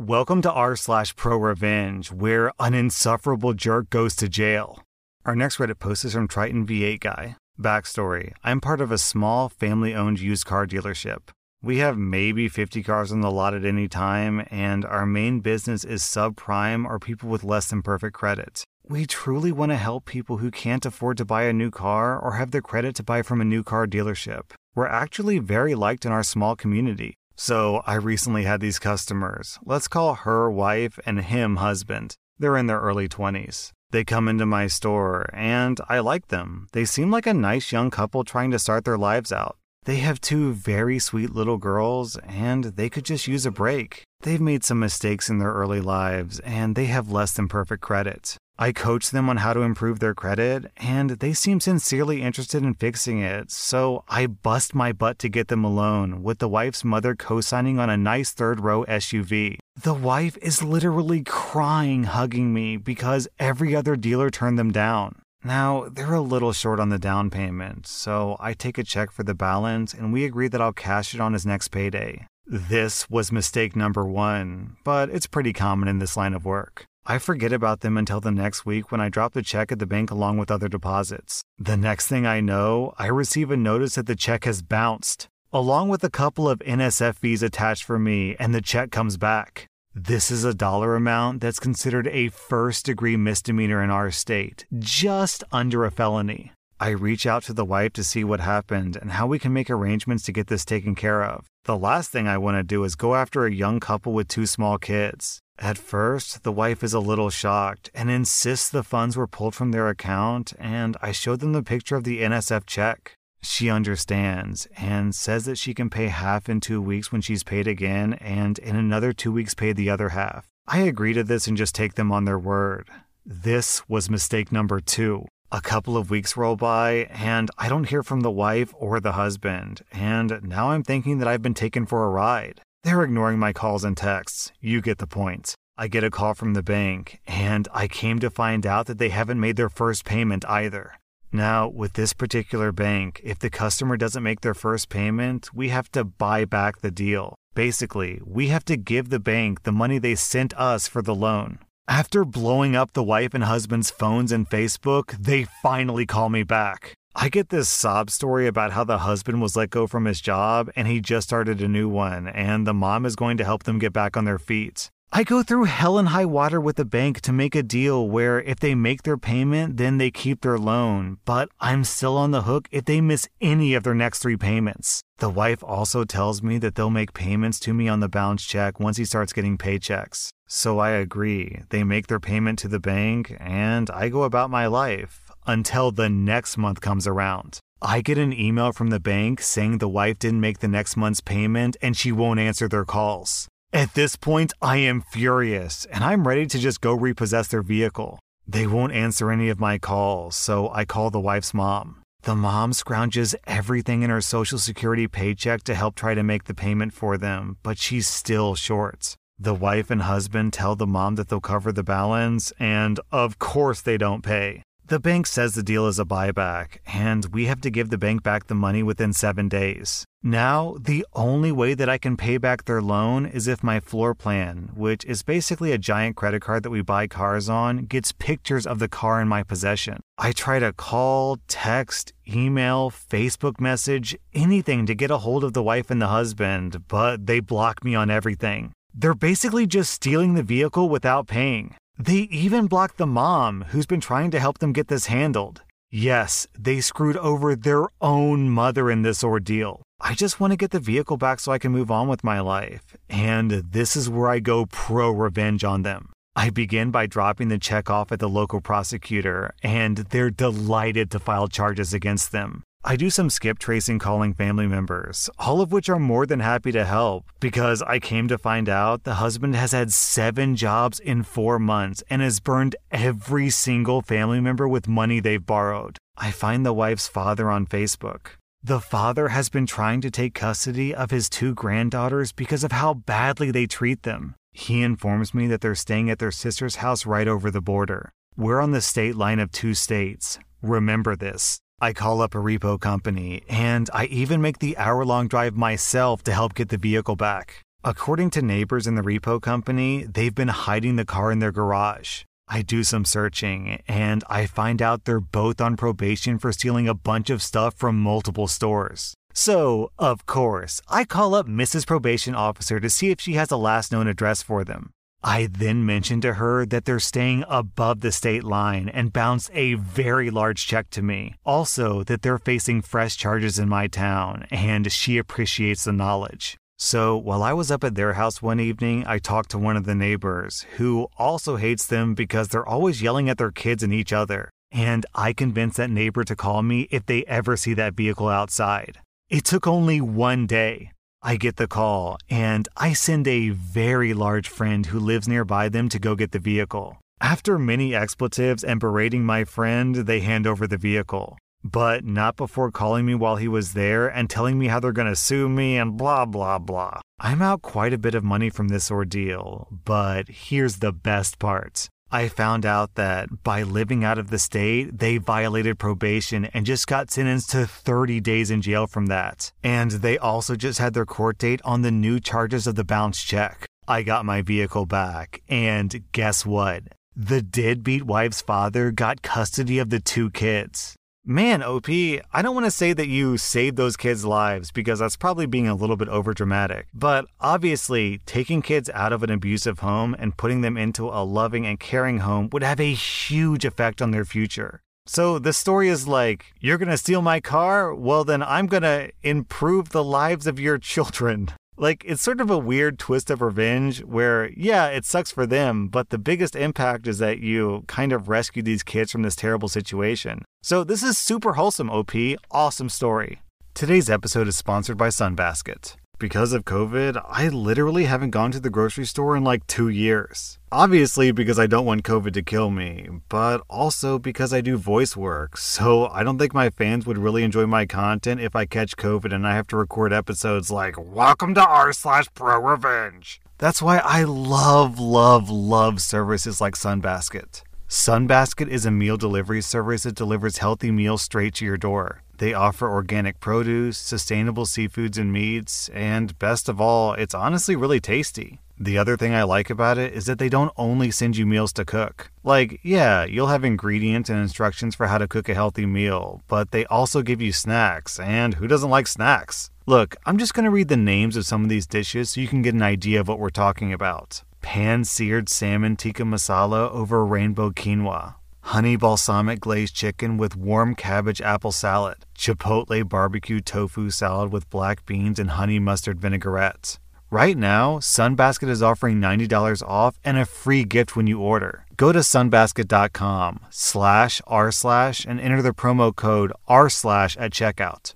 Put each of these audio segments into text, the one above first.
Welcome to r slash pro revenge, where an insufferable jerk goes to jail. Our next Reddit post is from Triton V8 Guy. Backstory I'm part of a small, family owned used car dealership. We have maybe 50 cars on the lot at any time, and our main business is subprime or people with less than perfect credit. We truly want to help people who can't afford to buy a new car or have the credit to buy from a new car dealership. We're actually very liked in our small community. So I recently had these customers. Let's call her wife and him husband. They're in their early 20s. They come into my store, and I like them. They seem like a nice young couple trying to start their lives out. They have two very sweet little girls, and they could just use a break. They've made some mistakes in their early lives, and they have less than perfect credit. I coach them on how to improve their credit, and they seem sincerely interested in fixing it, so I bust my butt to get them a loan, with the wife's mother co signing on a nice third row SUV. The wife is literally crying, hugging me because every other dealer turned them down. Now, they're a little short on the down payment, so I take a check for the balance and we agree that I'll cash it on his next payday. This was mistake number one, but it's pretty common in this line of work. I forget about them until the next week when I drop the check at the bank along with other deposits. The next thing I know, I receive a notice that the check has bounced, along with a couple of NSF fees attached for me, and the check comes back. This is a dollar amount that's considered a first degree misdemeanor in our state, just under a felony. I reach out to the wife to see what happened and how we can make arrangements to get this taken care of. The last thing I want to do is go after a young couple with two small kids. At first, the wife is a little shocked and insists the funds were pulled from their account, and I show them the picture of the NSF check. She understands and says that she can pay half in two weeks when she's paid again, and in another two weeks, pay the other half. I agree to this and just take them on their word. This was mistake number two. A couple of weeks roll by, and I don't hear from the wife or the husband, and now I'm thinking that I've been taken for a ride. They're ignoring my calls and texts. You get the point. I get a call from the bank, and I came to find out that they haven't made their first payment either. Now, with this particular bank, if the customer doesn't make their first payment, we have to buy back the deal. Basically, we have to give the bank the money they sent us for the loan. After blowing up the wife and husband's phones and Facebook, they finally call me back. I get this sob story about how the husband was let go from his job and he just started a new one, and the mom is going to help them get back on their feet. I go through hell and high water with the bank to make a deal where if they make their payment, then they keep their loan, but I'm still on the hook if they miss any of their next three payments. The wife also tells me that they'll make payments to me on the bounce check once he starts getting paychecks. So I agree. They make their payment to the bank, and I go about my life until the next month comes around. I get an email from the bank saying the wife didn't make the next month's payment and she won't answer their calls. At this point, I am furious and I'm ready to just go repossess their vehicle. They won't answer any of my calls, so I call the wife's mom. The mom scrounges everything in her Social Security paycheck to help try to make the payment for them, but she's still short. The wife and husband tell the mom that they'll cover the balance, and of course they don't pay. The bank says the deal is a buyback, and we have to give the bank back the money within seven days. Now, the only way that I can pay back their loan is if my floor plan, which is basically a giant credit card that we buy cars on, gets pictures of the car in my possession. I try to call, text, email, Facebook message, anything to get a hold of the wife and the husband, but they block me on everything. They're basically just stealing the vehicle without paying. They even blocked the mom who's been trying to help them get this handled. Yes, they screwed over their own mother in this ordeal. I just want to get the vehicle back so I can move on with my life. And this is where I go pro revenge on them. I begin by dropping the check off at the local prosecutor, and they're delighted to file charges against them. I do some skip tracing calling family members, all of which are more than happy to help because I came to find out the husband has had seven jobs in four months and has burned every single family member with money they've borrowed. I find the wife's father on Facebook. The father has been trying to take custody of his two granddaughters because of how badly they treat them. He informs me that they're staying at their sister's house right over the border. We're on the state line of two states. Remember this. I call up a repo company and I even make the hour long drive myself to help get the vehicle back. According to neighbors in the repo company, they've been hiding the car in their garage. I do some searching and I find out they're both on probation for stealing a bunch of stuff from multiple stores. So, of course, I call up Mrs. Probation Officer to see if she has a last known address for them. I then mentioned to her that they're staying above the state line and bounced a very large check to me. Also, that they're facing fresh charges in my town, and she appreciates the knowledge. So, while I was up at their house one evening, I talked to one of the neighbors who also hates them because they're always yelling at their kids and each other. And I convinced that neighbor to call me if they ever see that vehicle outside. It took only one day. I get the call, and I send a very large friend who lives nearby them to go get the vehicle. After many expletives and berating my friend, they hand over the vehicle. But not before calling me while he was there and telling me how they're going to sue me and blah, blah, blah. I'm out quite a bit of money from this ordeal, but here's the best part. I found out that by living out of the state, they violated probation and just got sentenced to 30 days in jail from that. And they also just had their court date on the new charges of the bounce check. I got my vehicle back, and guess what? The deadbeat wife's father got custody of the two kids. Man, OP, I don't want to say that you saved those kids' lives because that's probably being a little bit overdramatic. But obviously, taking kids out of an abusive home and putting them into a loving and caring home would have a huge effect on their future. So the story is like, you're going to steal my car? Well, then I'm going to improve the lives of your children. Like, it's sort of a weird twist of revenge where, yeah, it sucks for them, but the biggest impact is that you kind of rescue these kids from this terrible situation. So, this is super wholesome, OP. Awesome story. Today's episode is sponsored by Sunbasket because of COVID, I literally haven't gone to the grocery store in like two years. Obviously, because I don't want COVID to kill me, but also because I do voice work, so I don't think my fans would really enjoy my content if I catch COVID and I have to record episodes like, Welcome to r slash pro revenge. That's why I love, love, love services like Sunbasket. Sunbasket is a meal delivery service that delivers healthy meals straight to your door. They offer organic produce, sustainable seafoods and meats, and best of all, it's honestly really tasty. The other thing I like about it is that they don't only send you meals to cook. Like, yeah, you'll have ingredients and instructions for how to cook a healthy meal, but they also give you snacks, and who doesn't like snacks? Look, I'm just gonna read the names of some of these dishes so you can get an idea of what we're talking about. Pan seared salmon tikka masala over rainbow quinoa honey balsamic glazed chicken with warm cabbage apple salad, chipotle barbecue tofu salad with black beans and honey mustard vinaigrette. Right now, Sunbasket is offering $90 off and a free gift when you order. Go to sunbasket.com slash r slash and enter the promo code r slash at checkout.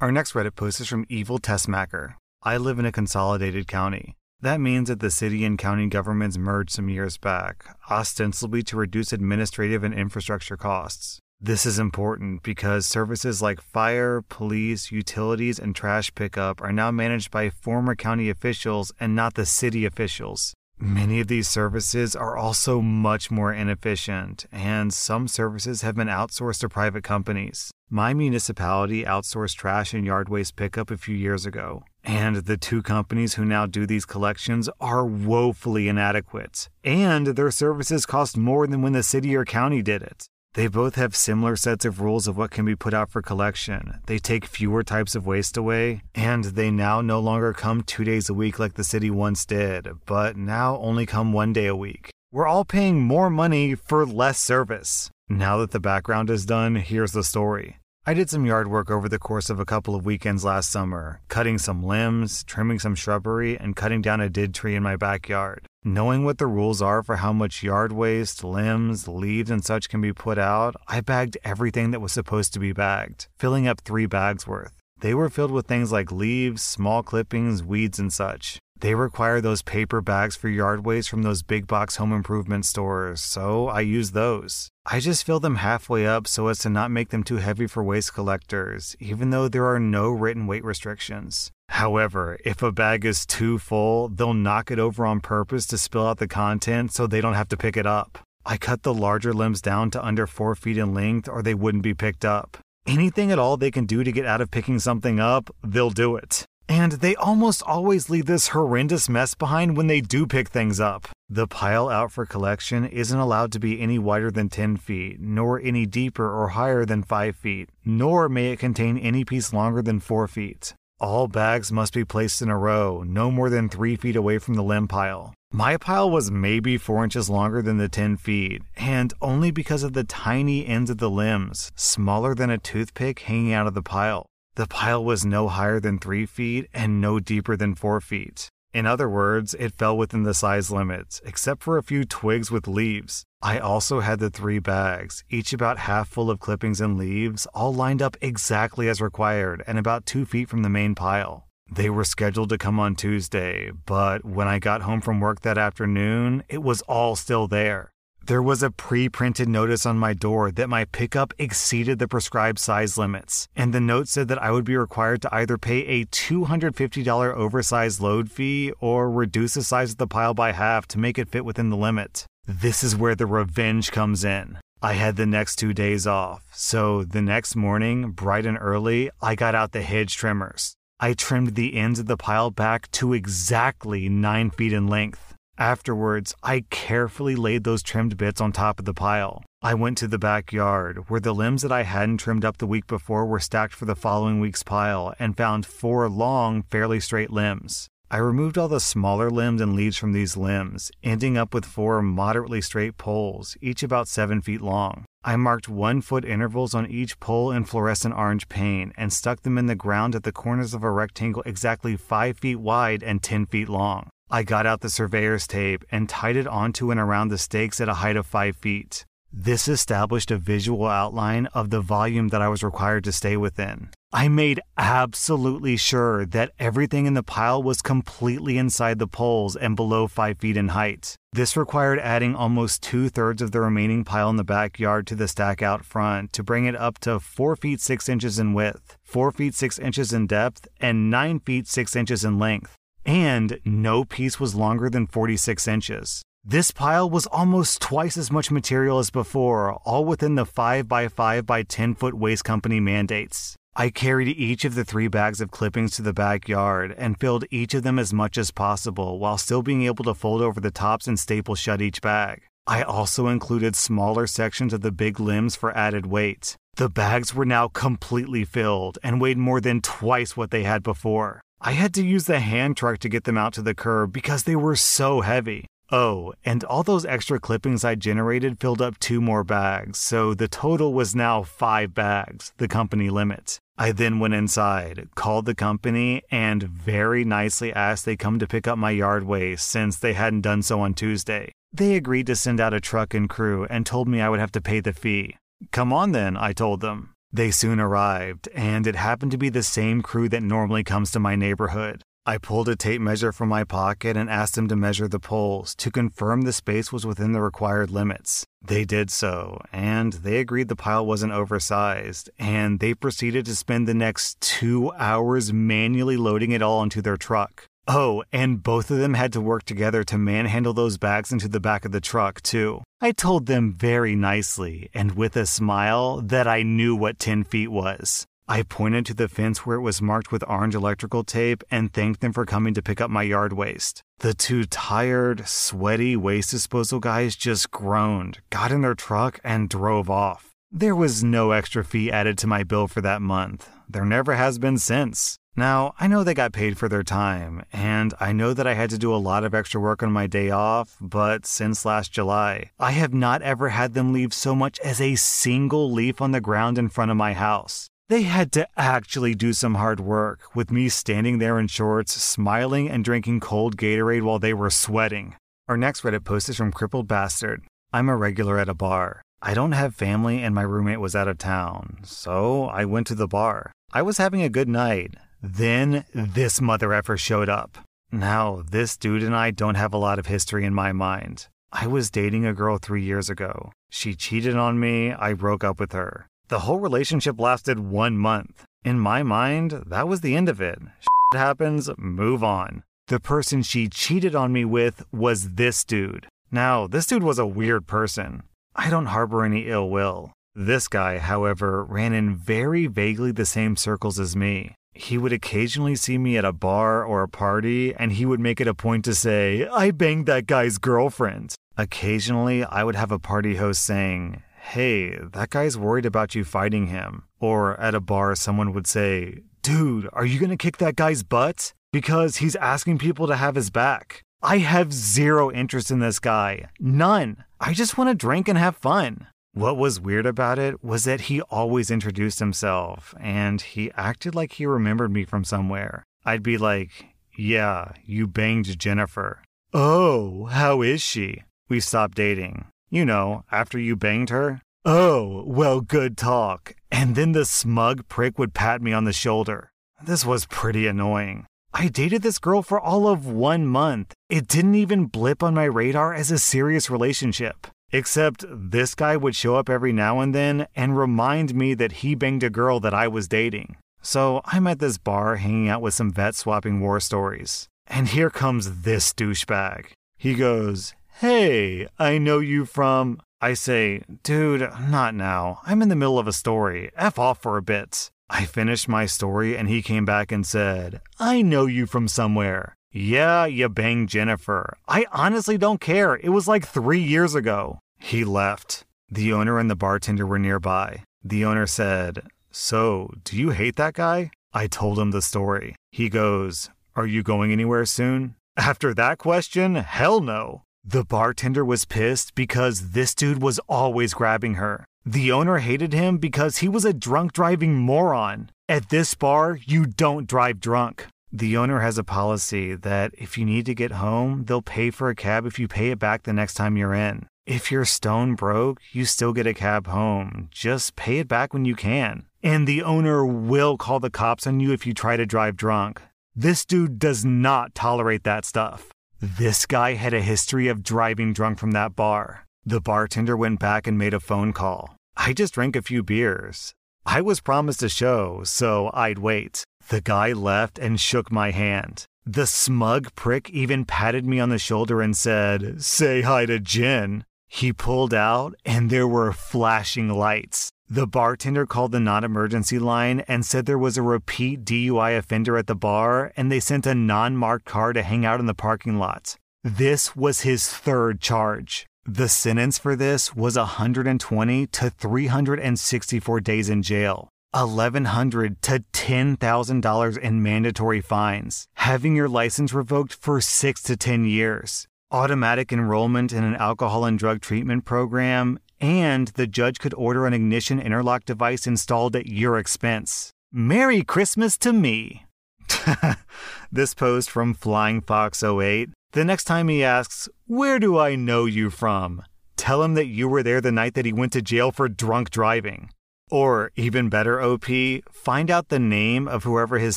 Our next Reddit post is from Evil Testmacker. I live in a consolidated county. That means that the city and county governments merged some years back, ostensibly to reduce administrative and infrastructure costs. This is important because services like fire, police, utilities, and trash pickup are now managed by former county officials and not the city officials. Many of these services are also much more inefficient, and some services have been outsourced to private companies. My municipality outsourced trash and yard waste pickup a few years ago, and the two companies who now do these collections are woefully inadequate, and their services cost more than when the city or county did it. They both have similar sets of rules of what can be put out for collection. They take fewer types of waste away, and they now no longer come two days a week like the city once did, but now only come one day a week. We're all paying more money for less service. Now that the background is done, here's the story. I did some yard work over the course of a couple of weekends last summer, cutting some limbs, trimming some shrubbery, and cutting down a dead tree in my backyard. Knowing what the rules are for how much yard waste, limbs, leaves, and such can be put out, I bagged everything that was supposed to be bagged, filling up three bags worth. They were filled with things like leaves, small clippings, weeds, and such. They require those paper bags for yard waste from those big box home improvement stores, so I use those. I just fill them halfway up so as to not make them too heavy for waste collectors, even though there are no written weight restrictions. However, if a bag is too full, they'll knock it over on purpose to spill out the content so they don't have to pick it up. I cut the larger limbs down to under 4 feet in length or they wouldn't be picked up. Anything at all they can do to get out of picking something up, they'll do it. And they almost always leave this horrendous mess behind when they do pick things up. The pile out for collection isn't allowed to be any wider than 10 feet, nor any deeper or higher than 5 feet, nor may it contain any piece longer than 4 feet. All bags must be placed in a row, no more than 3 feet away from the limb pile. My pile was maybe 4 inches longer than the 10 feet, and only because of the tiny ends of the limbs, smaller than a toothpick hanging out of the pile. The pile was no higher than 3 feet and no deeper than 4 feet. In other words, it fell within the size limits, except for a few twigs with leaves. I also had the three bags, each about half full of clippings and leaves, all lined up exactly as required and about two feet from the main pile. They were scheduled to come on Tuesday, but when I got home from work that afternoon, it was all still there. There was a pre printed notice on my door that my pickup exceeded the prescribed size limits, and the note said that I would be required to either pay a $250 oversized load fee or reduce the size of the pile by half to make it fit within the limit. This is where the revenge comes in. I had the next two days off, so the next morning, bright and early, I got out the hedge trimmers. I trimmed the ends of the pile back to exactly 9 feet in length. Afterwards, I carefully laid those trimmed bits on top of the pile. I went to the backyard, where the limbs that I hadn't trimmed up the week before were stacked for the following week's pile, and found four long, fairly straight limbs. I removed all the smaller limbs and leaves from these limbs, ending up with four moderately straight poles, each about 7 feet long. I marked one foot intervals on each pole in fluorescent orange paint and stuck them in the ground at the corners of a rectangle exactly 5 feet wide and 10 feet long. I got out the surveyor's tape and tied it onto and around the stakes at a height of 5 feet. This established a visual outline of the volume that I was required to stay within. I made absolutely sure that everything in the pile was completely inside the poles and below 5 feet in height. This required adding almost two thirds of the remaining pile in the backyard to the stack out front to bring it up to 4 feet 6 inches in width, 4 feet 6 inches in depth, and 9 feet 6 inches in length and no piece was longer than 46 inches. This pile was almost twice as much material as before, all within the 5 by 5 by 10 foot waste company mandates. I carried each of the three bags of clippings to the backyard and filled each of them as much as possible while still being able to fold over the tops and staple shut each bag. I also included smaller sections of the big limbs for added weight. The bags were now completely filled and weighed more than twice what they had before. I had to use the hand truck to get them out to the curb because they were so heavy. Oh, and all those extra clippings I generated filled up two more bags, so the total was now five bags, the company limit. I then went inside, called the company, and very nicely asked they come to pick up my yard waste since they hadn't done so on Tuesday. They agreed to send out a truck and crew and told me I would have to pay the fee. Come on then, I told them. They soon arrived, and it happened to be the same crew that normally comes to my neighborhood. I pulled a tape measure from my pocket and asked them to measure the poles to confirm the space was within the required limits. They did so, and they agreed the pile wasn't oversized, and they proceeded to spend the next two hours manually loading it all into their truck. Oh, and both of them had to work together to manhandle those bags into the back of the truck, too. I told them very nicely and with a smile that I knew what 10 feet was. I pointed to the fence where it was marked with orange electrical tape and thanked them for coming to pick up my yard waste. The two tired, sweaty waste disposal guys just groaned, got in their truck, and drove off. There was no extra fee added to my bill for that month. There never has been since. Now, I know they got paid for their time, and I know that I had to do a lot of extra work on my day off, but since last July, I have not ever had them leave so much as a single leaf on the ground in front of my house. They had to actually do some hard work, with me standing there in shorts, smiling and drinking cold Gatorade while they were sweating. Our next Reddit post is from Crippled Bastard. I'm a regular at a bar. I don't have family and my roommate was out of town, so I went to the bar. I was having a good night, then this mother effer showed up. Now, this dude and I don't have a lot of history in my mind. I was dating a girl three years ago. She cheated on me, I broke up with her. The whole relationship lasted one month. In my mind, that was the end of it. Shit happens, move on. The person she cheated on me with was this dude. Now, this dude was a weird person. I don't harbor any ill will. This guy, however, ran in very vaguely the same circles as me. He would occasionally see me at a bar or a party and he would make it a point to say, I banged that guy's girlfriend. Occasionally, I would have a party host saying, Hey, that guy's worried about you fighting him. Or at a bar, someone would say, Dude, are you gonna kick that guy's butt? Because he's asking people to have his back. I have zero interest in this guy. None. I just wanna drink and have fun. What was weird about it was that he always introduced himself and he acted like he remembered me from somewhere. I'd be like, Yeah, you banged Jennifer. Oh, how is she? We stopped dating. You know, after you banged her. Oh, well, good talk. And then the smug prick would pat me on the shoulder. This was pretty annoying. I dated this girl for all of one month. It didn't even blip on my radar as a serious relationship. Except this guy would show up every now and then and remind me that he banged a girl that I was dating. So I'm at this bar hanging out with some vet swapping war stories. And here comes this douchebag. He goes, Hey, I know you from. I say, Dude, not now. I'm in the middle of a story. F off for a bit. I finished my story and he came back and said, I know you from somewhere. Yeah, you banged Jennifer. I honestly don't care. It was like three years ago. He left. The owner and the bartender were nearby. The owner said, So, do you hate that guy? I told him the story. He goes, Are you going anywhere soon? After that question, hell no. The bartender was pissed because this dude was always grabbing her. The owner hated him because he was a drunk driving moron. At this bar, you don't drive drunk. The owner has a policy that if you need to get home, they'll pay for a cab if you pay it back the next time you're in. If you're stone broke, you still get a cab home. Just pay it back when you can. And the owner will call the cops on you if you try to drive drunk. This dude does not tolerate that stuff. This guy had a history of driving drunk from that bar. The bartender went back and made a phone call. I just drank a few beers. I was promised a show, so I'd wait. The guy left and shook my hand. The smug prick even patted me on the shoulder and said, Say hi to Jen. He pulled out, and there were flashing lights. The bartender called the non emergency line and said there was a repeat DUI offender at the bar and they sent a non marked car to hang out in the parking lot. This was his third charge. The sentence for this was 120 to 364 days in jail, 1,100 to $10,000 in mandatory fines, having your license revoked for 6 to 10 years, automatic enrollment in an alcohol and drug treatment program, and the judge could order an ignition interlock device installed at your expense. Merry Christmas to me! this post from Flying Fox 08. The next time he asks, Where do I know you from? Tell him that you were there the night that he went to jail for drunk driving. Or, even better, OP, find out the name of whoever his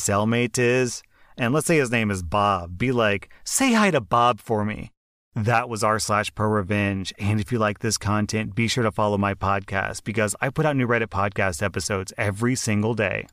cellmate is, and let's say his name is Bob. Be like, Say hi to Bob for me. That was r slash pro revenge. And if you like this content, be sure to follow my podcast because I put out new Reddit podcast episodes every single day.